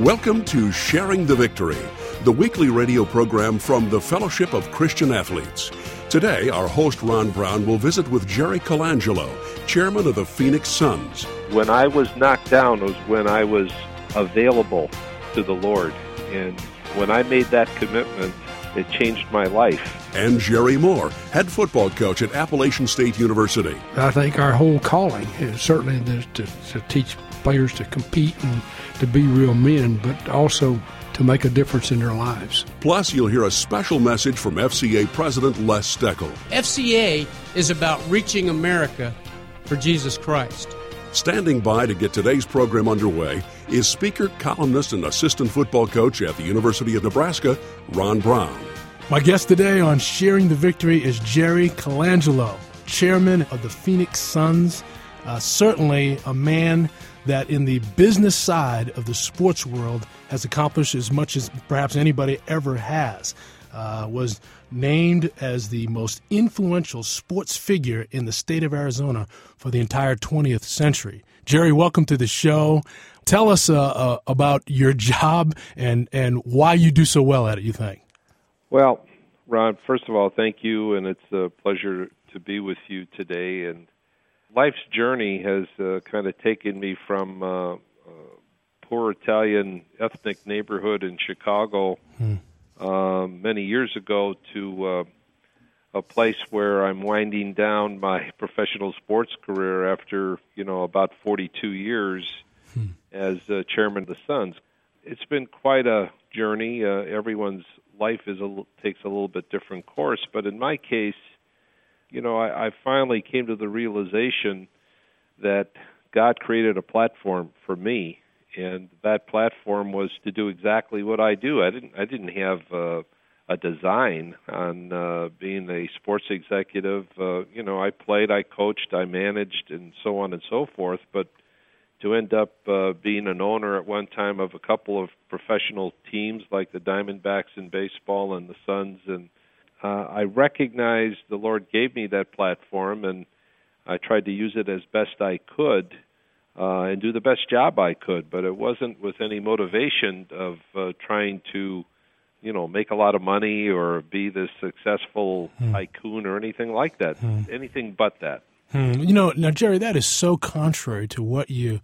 Welcome to Sharing the Victory, the weekly radio program from the Fellowship of Christian Athletes. Today, our host Ron Brown will visit with Jerry Colangelo, chairman of the Phoenix Suns. When I was knocked down was when I was available to the Lord. And when I made that commitment, it changed my life. And Jerry Moore, head football coach at Appalachian State University. I think our whole calling is certainly to, to teach players to compete and to be real men, but also to make a difference in their lives. Plus, you'll hear a special message from FCA President Les Steckel. FCA is about reaching America for Jesus Christ. Standing by to get today's program underway is speaker, columnist, and assistant football coach at the University of Nebraska, Ron Brown. My guest today on Sharing the Victory is Jerry Colangelo, chairman of the Phoenix Suns. Uh, certainly a man that, in the business side of the sports world, has accomplished as much as perhaps anybody ever has. Uh, was named as the most influential sports figure in the state of Arizona for the entire 20th century. Jerry, welcome to the show. Tell us uh, uh, about your job and, and why you do so well at it, you think. Well, Ron, first of all, thank you, and it's a pleasure to be with you today. And life's journey has uh, kind of taken me from uh, poor Italian ethnic neighborhood in Chicago hmm. Um, many years ago to uh, a place where I'm winding down my professional sports career after you know about 42 years hmm. as uh, chairman of the Suns. It's been quite a journey. Uh, everyone's life is a, takes a little bit different course, but in my case, you know, I, I finally came to the realization that God created a platform for me, and that platform was to do exactly what I do. I didn't I didn't have uh, a design on uh, being a sports executive. Uh, you know, I played, I coached, I managed, and so on and so forth. But to end up uh, being an owner at one time of a couple of professional teams like the Diamondbacks in baseball and the Suns and uh, I recognized the Lord gave me that platform, and I tried to use it as best I could uh, and do the best job I could. But it wasn't with any motivation of uh, trying to, you know, make a lot of money or be this successful hmm. tycoon or anything like that. Hmm. Anything but that. Hmm. You know, now Jerry, that is so contrary to what you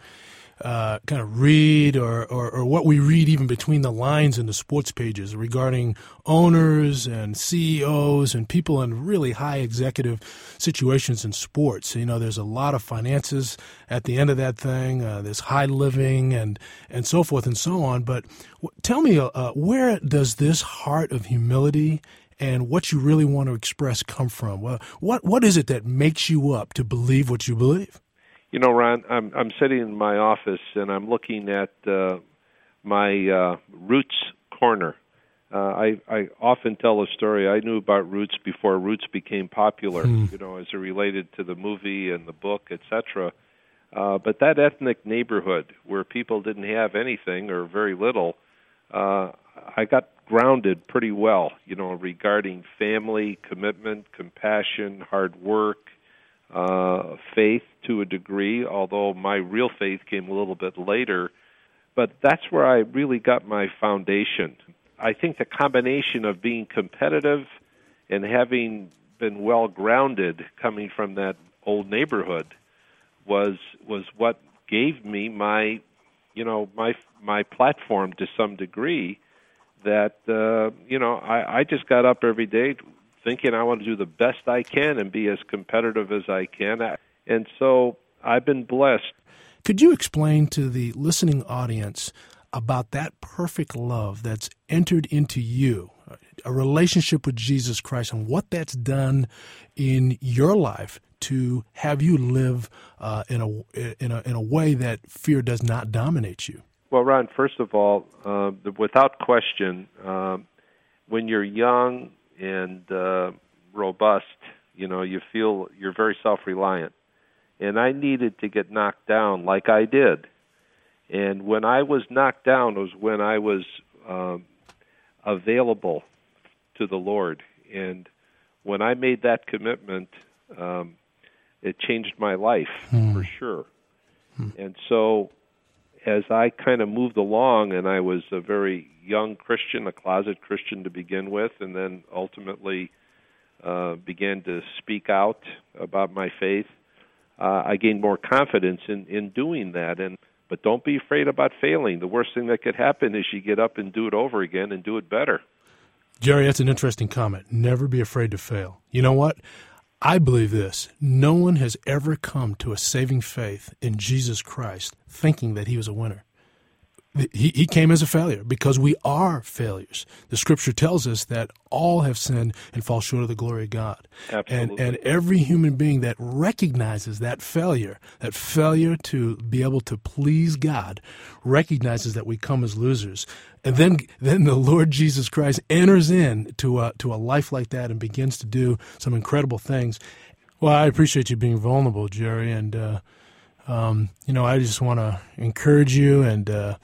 uh, kind of read or, or, or, what we read even between the lines in the sports pages regarding owners and CEOs and people in really high executive situations in sports. You know, there's a lot of finances at the end of that thing. Uh, there's high living and and so forth and so on. But w- tell me, uh, where does this heart of humility and what you really want to express come from? Well, what what is it that makes you up to believe what you believe? You know, Ron, I'm I'm sitting in my office and I'm looking at uh, my uh, Roots corner. Uh, I I often tell a story. I knew about Roots before Roots became popular. Hmm. You know, as it related to the movie and the book, etc. Uh, but that ethnic neighborhood where people didn't have anything or very little, uh, I got grounded pretty well. You know, regarding family, commitment, compassion, hard work, uh, faith to a degree, although my real faith came a little bit later. But that's where I really got my foundation. I think the combination of being competitive and having been well grounded coming from that old neighborhood was was what gave me my you know my my platform to some degree that uh you know I I just got up every day thinking I want to do the best I can and be as competitive as I can. And so I've been blessed. Could you explain to the listening audience about that perfect love that's entered into you, a relationship with Jesus Christ, and what that's done in your life to have you live uh, in a in a in a way that fear does not dominate you? Well, Ron, first of all, uh, without question, um, when you're young and uh, robust, you know, you feel you're very self-reliant. And I needed to get knocked down like I did. And when I was knocked down was when I was um, available to the Lord. And when I made that commitment, um, it changed my life hmm. for sure. Hmm. And so, as I kind of moved along, and I was a very young Christian, a closet Christian to begin with, and then ultimately uh, began to speak out about my faith, uh, I gained more confidence in in doing that. And but don't be afraid about failing. The worst thing that could happen is you get up and do it over again and do it better. Jerry, that's an interesting comment. Never be afraid to fail. You know what? I believe this. No one has ever come to a saving faith in Jesus Christ thinking that he was a winner. He, he came as a failure because we are failures. The scripture tells us that all have sinned and fall short of the glory of God. Absolutely. And, and every human being that recognizes that failure, that failure to be able to please God, recognizes that we come as losers. And then, then the Lord Jesus Christ enters in to a, to a life like that and begins to do some incredible things. Well, I appreciate you being vulnerable, Jerry. And, uh, um, you know, I just want to encourage you and, uh,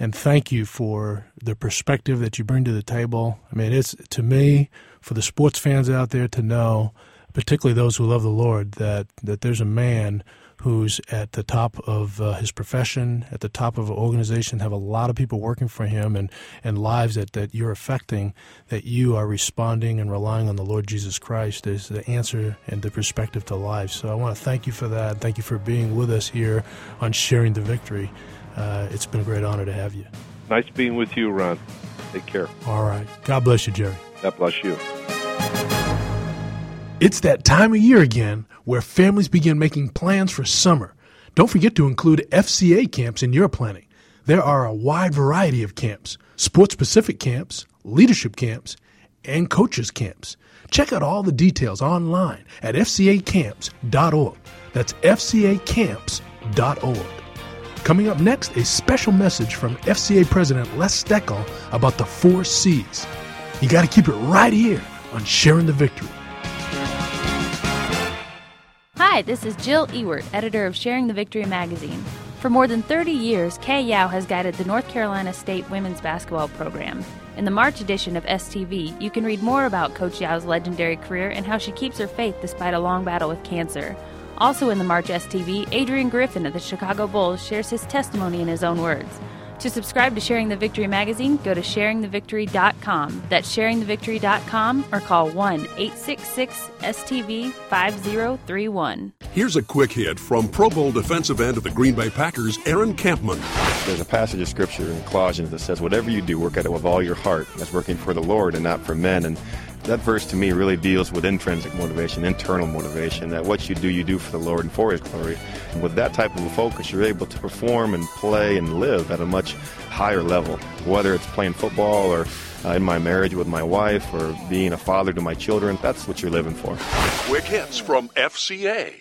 and thank you for the perspective that you bring to the table. I mean, it's to me, for the sports fans out there to know, particularly those who love the Lord, that, that there's a man who's at the top of uh, his profession, at the top of an organization, have a lot of people working for him and, and lives that, that you're affecting, that you are responding and relying on the Lord Jesus Christ as the answer and the perspective to life. So I want to thank you for that. Thank you for being with us here on Sharing the Victory. Uh, it's been a great honor to have you. Nice being with you, Ron. Take care. All right. God bless you, Jerry. God bless you. It's that time of year again where families begin making plans for summer. Don't forget to include FCA camps in your planning. There are a wide variety of camps sports specific camps, leadership camps, and coaches camps. Check out all the details online at fcacamps.org. That's fcacamps.org. Coming up next, a special message from FCA President Les Steckel about the four C's. You got to keep it right here on Sharing the Victory. Hi, this is Jill Ewert, editor of Sharing the Victory magazine. For more than 30 years, Kay Yow has guided the North Carolina State women's basketball program. In the March edition of STV, you can read more about Coach Yow's legendary career and how she keeps her faith despite a long battle with cancer. Also in the March STV, Adrian Griffin of the Chicago Bulls shares his testimony in his own words. To subscribe to Sharing the Victory magazine, go to sharingthevictory.com. That's sharingthevictory.com or call 1 866 STV 5031. Here's a quick hit from Pro Bowl defensive end of the Green Bay Packers, Aaron Kampman. There's a passage of scripture in Colossians that says, Whatever you do, work at it with all your heart, as working for the Lord and not for men. And that verse to me really deals with intrinsic motivation, internal motivation, that what you do, you do for the Lord and for His glory. And with that type of a focus, you're able to perform and play and live at a much higher level, whether it's playing football or uh, in my marriage with my wife or being a father to my children. That's what you're living for. Quick hits from FCA.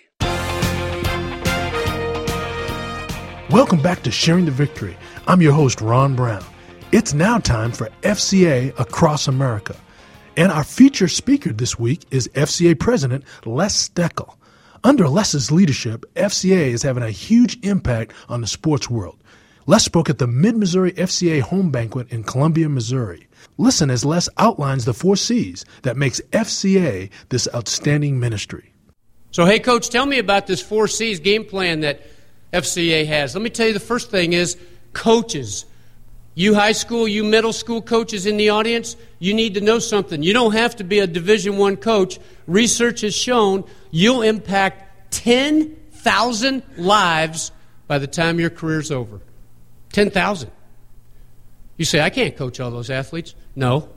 Welcome back to Sharing the Victory. I'm your host, Ron Brown. It's now time for FCA Across America. And our featured speaker this week is FCA President Les Steckel. Under Les's leadership, FCA is having a huge impact on the sports world. Les spoke at the Mid Missouri FCA Home Banquet in Columbia, Missouri. Listen as Les outlines the four C's that makes FCA this outstanding ministry. So, hey, coach, tell me about this four C's game plan that FCA has. Let me tell you the first thing is coaches. You high school, you middle school coaches in the audience, you need to know something. You don't have to be a Division 1 coach. Research has shown you'll impact 10,000 lives by the time your career's over. 10,000. You say, I can't coach all those athletes. No,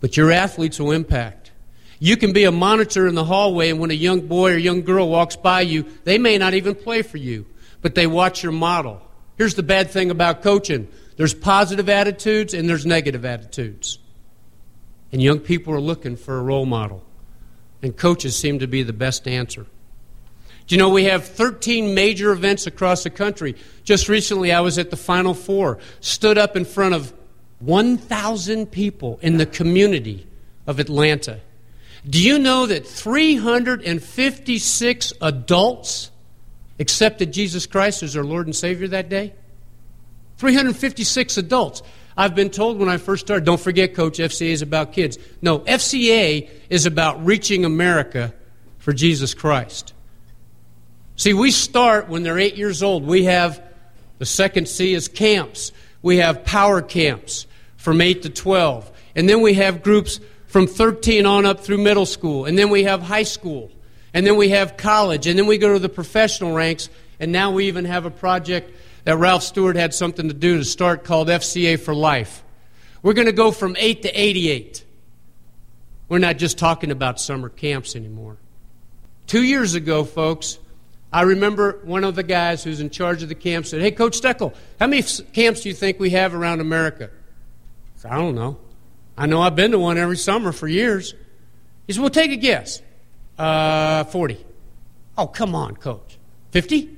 but your athletes will impact. You can be a monitor in the hallway, and when a young boy or young girl walks by you, they may not even play for you, but they watch your model. Here's the bad thing about coaching there's positive attitudes and there's negative attitudes. And young people are looking for a role model. And coaches seem to be the best answer. Do you know we have 13 major events across the country? Just recently, I was at the Final Four, stood up in front of 1,000 people in the community of Atlanta. Do you know that 356 adults accepted Jesus Christ as their Lord and Savior that day? 356 adults. I've been told when I first started, don't forget, Coach, FCA is about kids. No, FCA is about reaching America for Jesus Christ. See, we start when they're eight years old. We have The second C is camps. We have power camps from 8 to 12. And then we have groups from 13 on up through middle school. And then we have high school. And then we have college. And then we go to the professional ranks. And now we even have a project that Ralph Stewart had something to do to start called FCA for Life. We're going to go from 8 to 88. We're not just talking about summer camps anymore. Two years ago, folks, I remember one of the guys who's in charge of the camp said, Hey, Coach Steckel, how many camps do you think we have around America? I, said, I don't know. I know I've been to one every summer for years. He said, Well, take a guess. Uh, 40. Oh, come on, Coach. 50?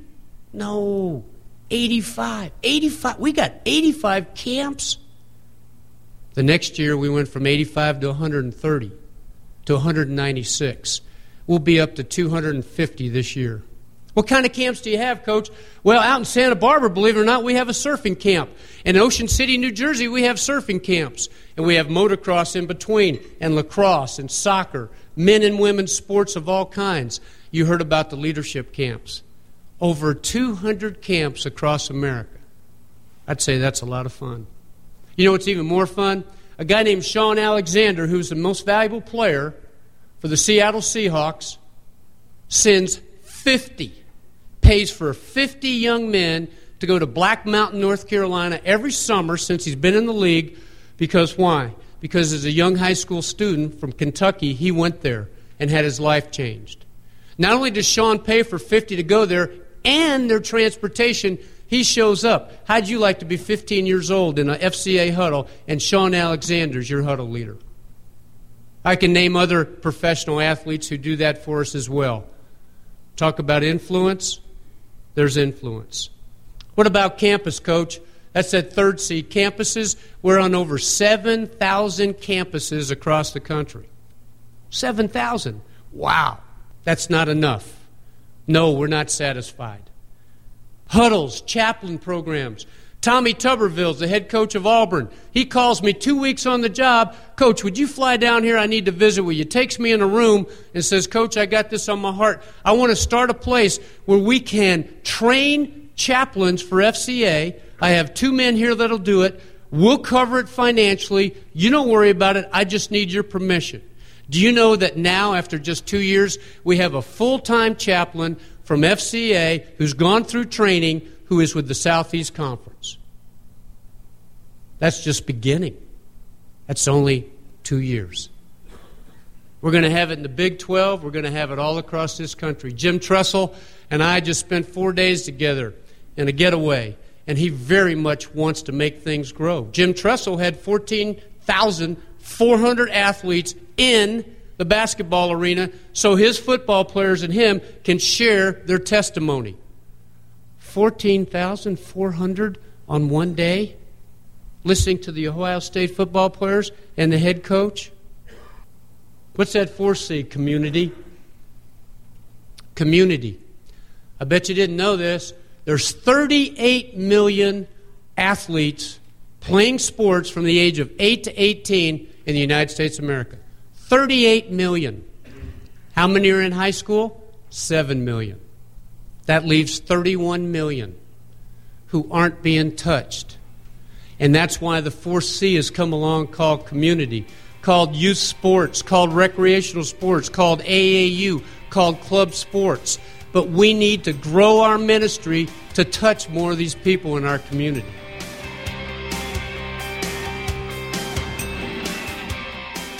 No, 85. 85. We got 85 camps. The next year, we went from 85 to 130 to 196. We'll be up to 250 this year. What kind of camps do you have, Coach? Well, out in Santa Barbara, believe it or not, we have a surfing camp. In Ocean City, New Jersey, we have surfing camps. And we have motocross in between, and lacrosse, and soccer, men and women's sports of all kinds. You heard about the leadership camps. Over 200 camps across America. I'd say that's a lot of fun. You know what's even more fun? A guy named Shaun Alexander, who's the most valuable player for the Seattle Seahawks, sends 50, pays for 50 young men to go to Black Mountain, North Carolina every summer since he's been in the league. Because why? Because as a young high school student from Kentucky, he went there and had his life changed. Not only does Shaun pay for 50 to go there and their transportation, he shows up. How'd you like to be 15 years old in an FCA huddle and Shaun Alexander's your huddle leader? I can name other professional athletes who do that for us as well. Talk about influence, there's influence. What about campus, coach? That's that third C. Campuses, we're on over 7,000 campuses across the country. 7,000. Wow. That's not enough. No, we're not satisfied. Huddles, chaplain programs, Tommy Tuberville's the head coach of Auburn. He calls me two weeks on the job. Coach, would you fly down here? I need to visit with you. Takes me in a room and says, Coach, I got this on my heart. I want to start a place where we can train chaplains for FCA. I have two men here that'll do it. We'll cover it financially. You don't worry about it. I just need your permission. Do you know that now, after just two years, we have a full time chaplain from FCA who's gone through training who is with the Southeast Conference. That's just beginning. That's only two years. We're going to have it in the Big 12. We're going to have it all across this country. Jim Tressel and I just spent four days together in a getaway, and he very much wants to make things grow. Jim Tressel had 14,400 athletes in the basketball arena so his football players and him can share their testimony. 14,400 on one day listening to the Ohio State football players and the head coach? What's that 4C? Community. Community. I bet you didn't know this. There's 38 million athletes playing sports from the age of 8 to 18 in the United States of America. 38 million. How many are in high school? 7 million. That leaves 31 million who aren't being touched. And that's why the 4C has come along called community, called youth sports, called recreational sports, called AAU, called club sports. But we need to grow our ministry to touch more of these people in our community.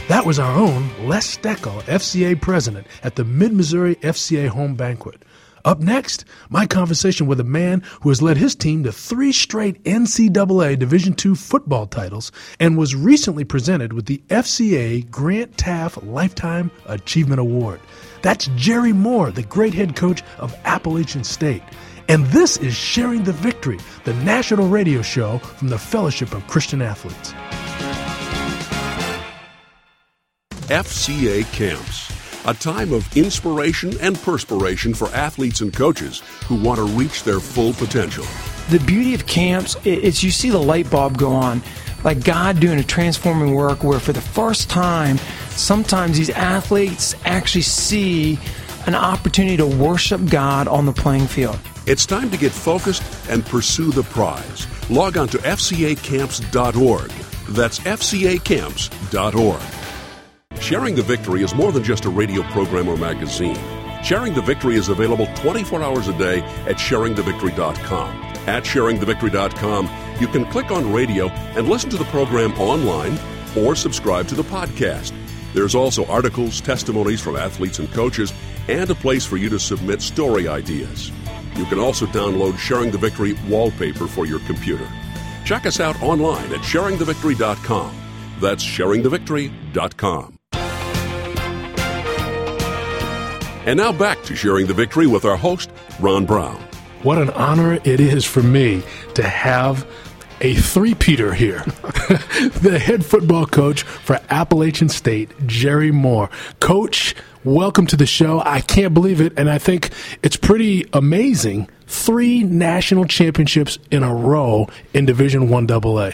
That was our own Les Steckel, FCA president, at the Mid Missouri FCA Home Banquet. Up next, my conversation with a man who has led his team to three straight NCAA Division II football titles and was recently presented with the FCA Grant Teaff Lifetime Achievement Award. That's Jerry Moore, the great head coach of Appalachian State. And this is Sharing the Victory, the national radio show from the Fellowship of Christian Athletes. FCA Camps a time of inspiration and perspiration for athletes and coaches who want to reach their full potential. The beauty of camps is you see the light bulb go on, like God doing a transforming work where for the first time, sometimes these athletes actually see an opportunity to worship God on the playing field. It's time to get focused and pursue the prize. Log on to fcacamps.org. That's fcacamps.org. Sharing the Victory is more than just a radio program or magazine. Sharing the Victory is available 24 hours a day at sharingthevictory.com. At sharingthevictory.com, you can click on radio and listen to the program online or subscribe to the podcast. There's also articles, testimonies from athletes and coaches, and a place for you to submit story ideas. You can also download Sharing the Victory wallpaper for your computer. Check us out online at sharingthevictory.com. That's sharingthevictory.com. And now back to Sharing the Victory with our host, Ron Brown. What an honor it is for me to have a three-peater here. the head football coach for Appalachian State, Jerry Moore. Coach, welcome to the show. I can't believe it, and I think it's pretty amazing. Three national championships in a row in Division One AA.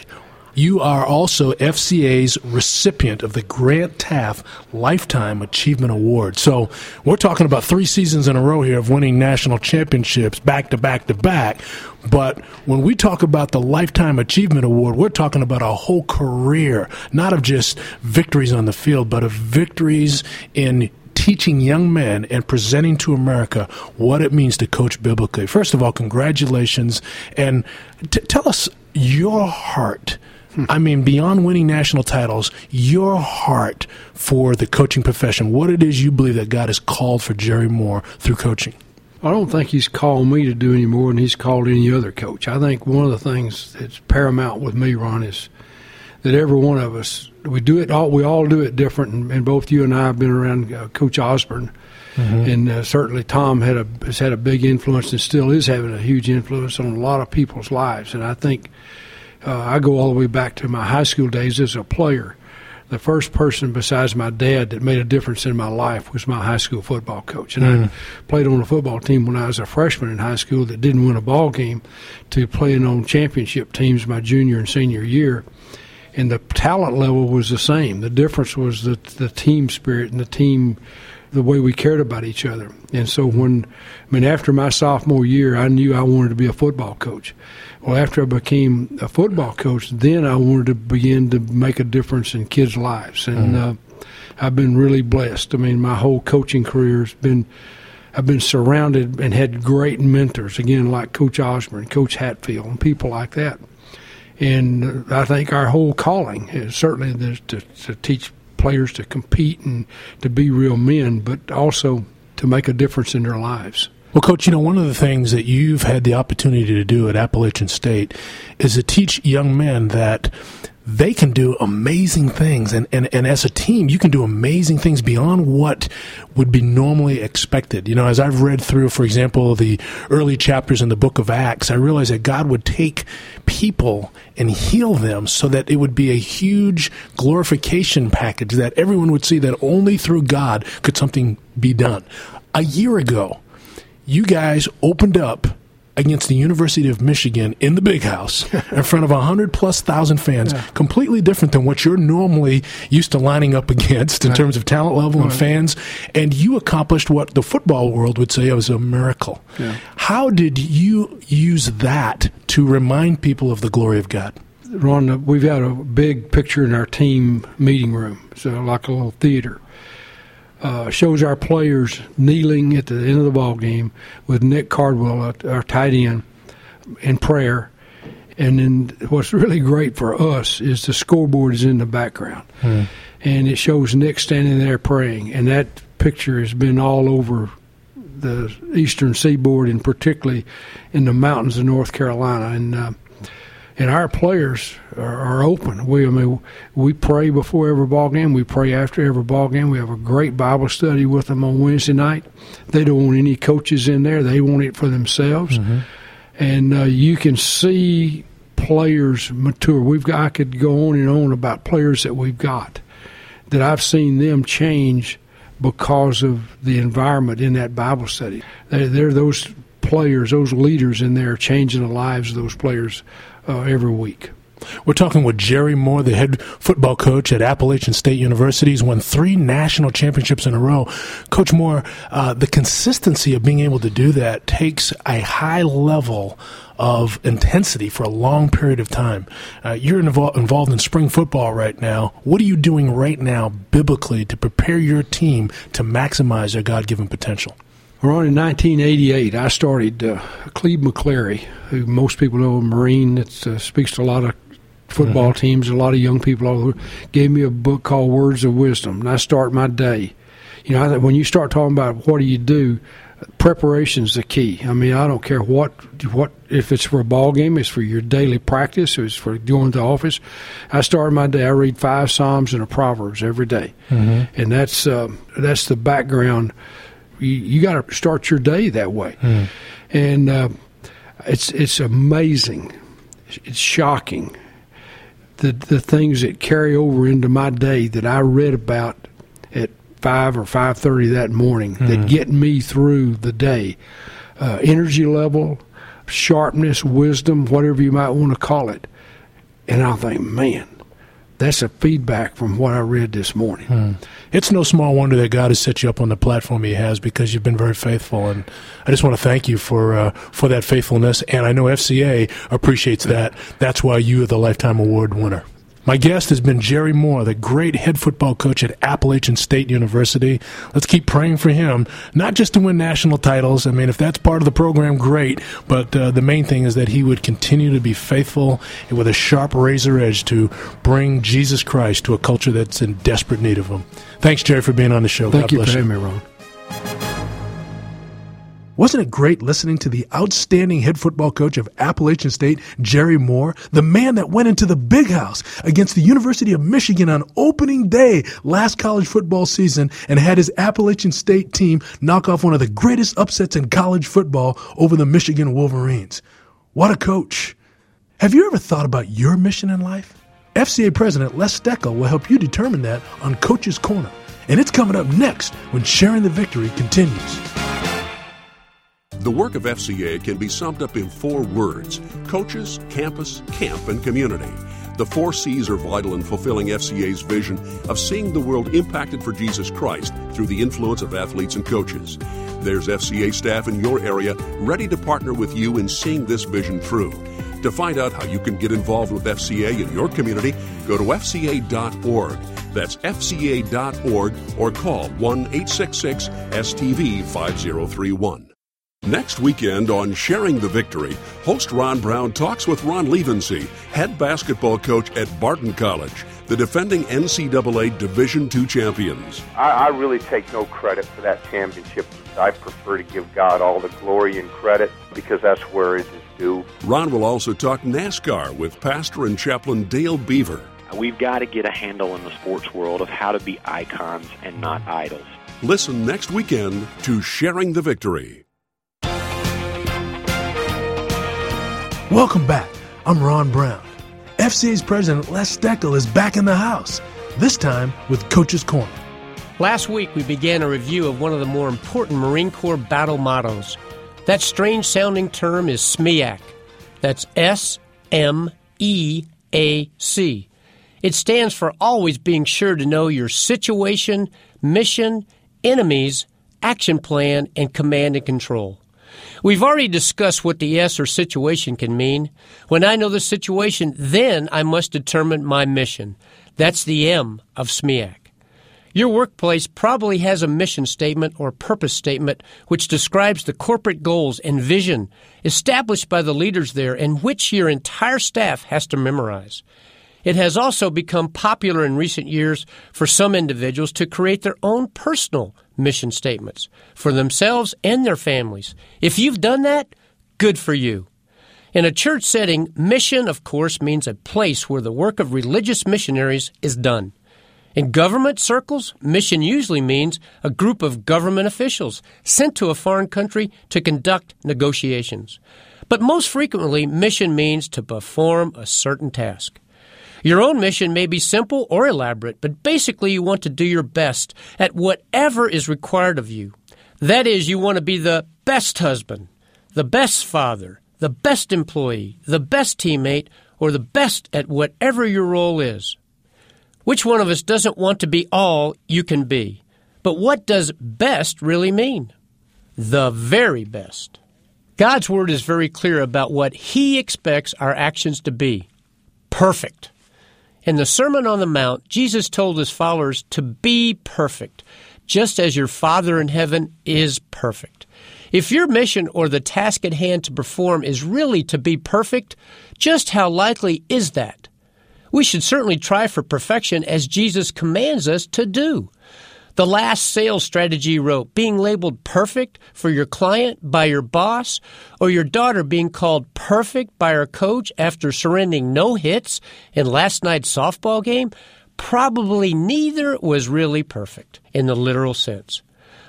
You are also FCA's recipient of the Grant Teaff Lifetime Achievement Award. So we're talking about three seasons in a row here of winning national championships back to back to back. But when we talk about the Lifetime Achievement Award, we're talking about a whole career, not of just victories on the field, but of victories in teaching young men and presenting to America what it means to coach biblically. First of all, congratulations. And t- tell us your heart I mean, beyond winning national titles, your heart for the coaching profession, what it is you believe that God has called for Jerry Moore through coaching. I don't think he's called me to do any more than he's called any other coach. I think one of the things that's paramount with me, Ron, is that every one of us we do it all. We all do it different, and, and both you and I have been around uh, Coach Osborne, mm-hmm. and uh, certainly Tom had a has had a big influence and still is having a huge influence on a lot of people's lives. And I think uh, I go all the way back to my high school days as a player. The first person besides my dad that made a difference in my life was my high school football coach. And mm. I played on a football team when I was a freshman in high school that didn't win a ball game to playing on championship teams my junior and senior year. And the talent level was the same. The difference was the, the team spirit and the team the way we cared about each other. And so when, I mean, after my sophomore year, I knew I wanted to be a football coach. Well, after I became a football coach, then I wanted to begin to make a difference in kids' lives, and mm. uh, I've been really blessed. I mean, my whole coaching career has been. I've been surrounded and had great mentors, again, like Coach Osborne, Coach Hatfield, and people like that. And I think our whole calling is certainly to, to teach players to compete and to be real men, but also to make a difference in their lives. Well, Coach, you know, one of the things that you've had the opportunity to do at Appalachian State is to teach young men that they can do amazing things. And, and, and as a team, you can do amazing things beyond what would be normally expected. You know, as I've read through, for example, the early chapters in the book of Acts, I realized that God would take people and heal them so that it would be a huge glorification package that everyone would see that only through God could something be done. A year ago, you guys opened up against the University of Michigan in the big house in front of 100 plus thousand fans, yeah. completely different than what you're normally used to lining up against in right. terms of talent level right. and fans. And you accomplished what the football world would say was a miracle. Yeah. How did you use that to remind people of the glory of God? Ron, we've got a big picture in our team meeting room, so like a little theater uh, shows our players kneeling at the end of the ball game with Nick Cardwell, our tight end, in prayer. And then what's really great for us is the scoreboard is in the background, hmm. and it shows Nick standing there praying. And that picture has been all over the eastern seaboard, and particularly in the mountains of North Carolina. And uh, and our players are, are, open. We I mean we pray before every ball game. We pray after every ball game. We have a great Bible study with them on Wednesday night. They don't want any coaches in there. They want it for themselves. Mm-hmm. And uh, you can see players mature. We've got, I could go on and on about players that we've got that I've seen them change because of the environment in that Bible study. They're, they're those players, those leaders in there, changing the lives of those players uh, every week. We're talking with Jerry Moore, the head football coach at Appalachian State University. He's won three national championships in a row. Coach Moore, uh, the consistency of being able to do that takes a high level of intensity for a long period of time. Uh, you're invo- involved in spring football right now. What are you doing right now, biblically, to prepare your team to maximize their God given potential? Around in 1988, I started uh, Clebe McClary, who most people know, a Marine that uh, speaks to a lot of football mm-hmm. teams, a lot of young people all over, gave me a book called Words of Wisdom, and I start my day. You know, when you start talking about what do you do, preparation is the key. I mean, I don't care what what if it's for a ball game, it's for your daily practice, it's for going to the office. I start my day. I read five Psalms and a Proverbs every day. Mm-hmm. and that's uh, that's the background you, you got to start your day that way, mm. and uh, it's it's amazing, it's shocking, the the things that carry over into my day that I read about at five or five thirty that morning mm. that hmm. get me through the day, uh, energy level, sharpness, wisdom, whatever you might want to call it, and I think, man, that's a feedback from what I read this morning. Hmm. It's no small wonder that God has set you up on the platform He has because you've been very faithful, and I just want to thank you for uh, for that faithfulness. And I know FCA appreciates that. That's why you are the lifetime award winner. My guest has been Jerry Moore, the great head football coach at Appalachian State University. Let's keep praying for him, not just to win national titles. I mean, if that's part of the program, great. But uh, the main thing is that he would continue to be faithful and with a sharp razor edge to bring Jesus Christ to a culture that's in desperate need of him. Thanks, Jerry, for being on the show. Thank God you for having me, Ron. Wasn't it great listening to the outstanding head football coach of Appalachian State, Jerry Moore, the man that went into the big house against the University of Michigan on opening day last college football season and had his Appalachian State team knock off one of the greatest upsets in college football over the Michigan Wolverines? What a coach. Have you ever thought about your mission in life? FCA President Les Steckel will help you determine that on Coach's Corner. And it's coming up next when Sharing the Victory continues. The work of FCA can be summed up in four words coaches, campus, camp, and community. The four C's are vital in fulfilling FCA's vision of seeing the world impacted for Jesus Christ through the influence of athletes and coaches. There's FCA staff in your area ready to partner with you in seeing this vision through. To find out how you can get involved with FCA in your community, go to fca.org. That's fca.org or call 1 866 STV 5031. Next weekend on Sharing the Victory, host Ron Brown talks with Ron Lievense, head basketball coach at Barton College, the defending NCAA Division II champions. I, I really take no credit for that championship. I prefer to give God all the glory and credit because that's where it is due. Ron will also talk NASCAR with pastor and chaplain Dale Beaver. We've got to get a handle in the sports world of how to be icons and not idols. Listen next weekend to Sharing the Victory. Welcome back. I'm Ron Brown. FCA's president Les Steckel is back in the house, this time with Coach's Corner. Last week, we began a review of one of the more important Marine Corps battle mottos. That strange sounding term is SMEAC. That's S M E A C. It stands for always being sure to know your situation, mission, enemies, action plan, and command and control. We've already discussed what the S or situation can mean. When I know the situation, then I must determine my mission. That's the M of SMEAC. Your workplace probably has a mission statement or purpose statement which describes the corporate goals and vision established by the leaders there and which your entire staff has to memorize. It has also become popular in recent years for some individuals to create their own personal mission statements for themselves and their families. If you've done that, good for you. In a church setting, mission, of course, means a place where the work of religious missionaries is done. In government circles, mission usually means a group of government officials sent to a foreign country to conduct negotiations. But most frequently, mission means to perform a certain task. Your own mission may be simple or elaborate, but basically you want to do your best at whatever is required of you. That is, you want to be the best husband, the best father, the best employee, the best teammate, or the best at whatever your role is. Which one of us doesn't want to be all you can be? But what does best really mean? The very best. God's Word is very clear about what He expects our actions to be perfect. In the Sermon on the Mount, Jesus told His followers to be perfect, just as your Father in heaven is perfect. If your mission or the task at hand to perform is really to be perfect, just how likely is that? We should certainly try for perfection as Jesus commands us to do. The last sales strategy wrote being labeled perfect for your client by your boss, or your daughter being called perfect by her coach after surrendering no hits in last night's softball game, probably neither was really perfect in the literal sense.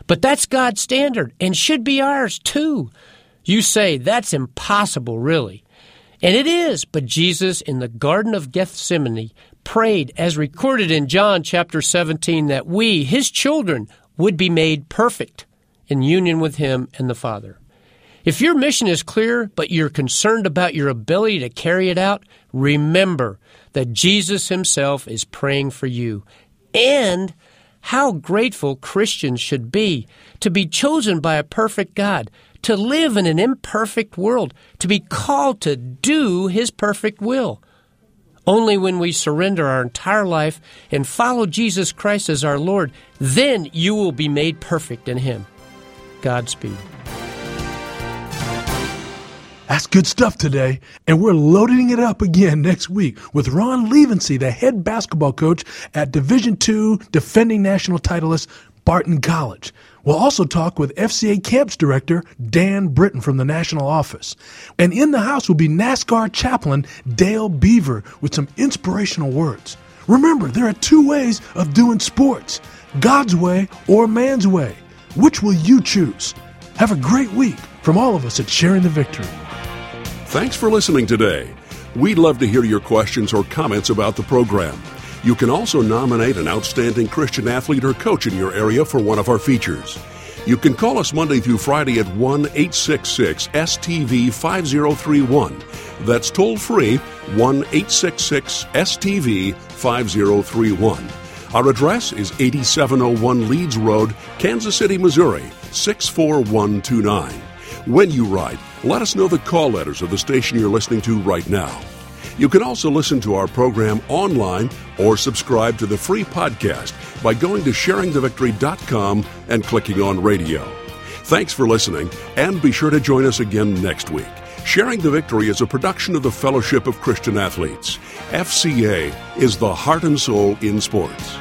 But that's God's standard and should be ours too. You say that's impossible, really. And it is, but Jesus in the Garden of Gethsemane prayed, as recorded in John chapter 17, that we, his children, would be made perfect in union with him and the Father. If your mission is clear, but you're concerned about your ability to carry it out, remember that Jesus himself is praying for you. And how grateful Christians should be to be chosen by a perfect God, to live in an imperfect world, to be called to do his perfect will. Only when we surrender our entire life and follow Jesus Christ as our Lord, then you will be made perfect in Him. Godspeed. That's good stuff today, and we're loading it up again next week with Ron Lievense, the head basketball coach at Division II defending national titleist Barton College. We'll also talk with FCA Camps Director Dan Britton from the National Office. And in the house will be NASCAR chaplain Dale Beaver with some inspirational words. Remember, there are two ways of doing sports God's way or man's way. Which will you choose? Have a great week from all of us at Sharing the Victory. Thanks for listening today. We'd love to hear your questions or comments about the program. You can also nominate an outstanding Christian athlete or coach in your area for one of our features. You can call us Monday through Friday at 1 866 STV 5031. That's toll free 1 866 STV 5031. Our address is 8701 Leeds Road, Kansas City, Missouri 64129. When you write, let us know the call letters of the station you're listening to right now. You can also listen to our program online or subscribe to the free podcast by going to sharingthevictory.com and clicking on radio. Thanks for listening, and be sure to join us again next week. Sharing the Victory is a production of the Fellowship of Christian Athletes. FCA is the heart and soul in sports.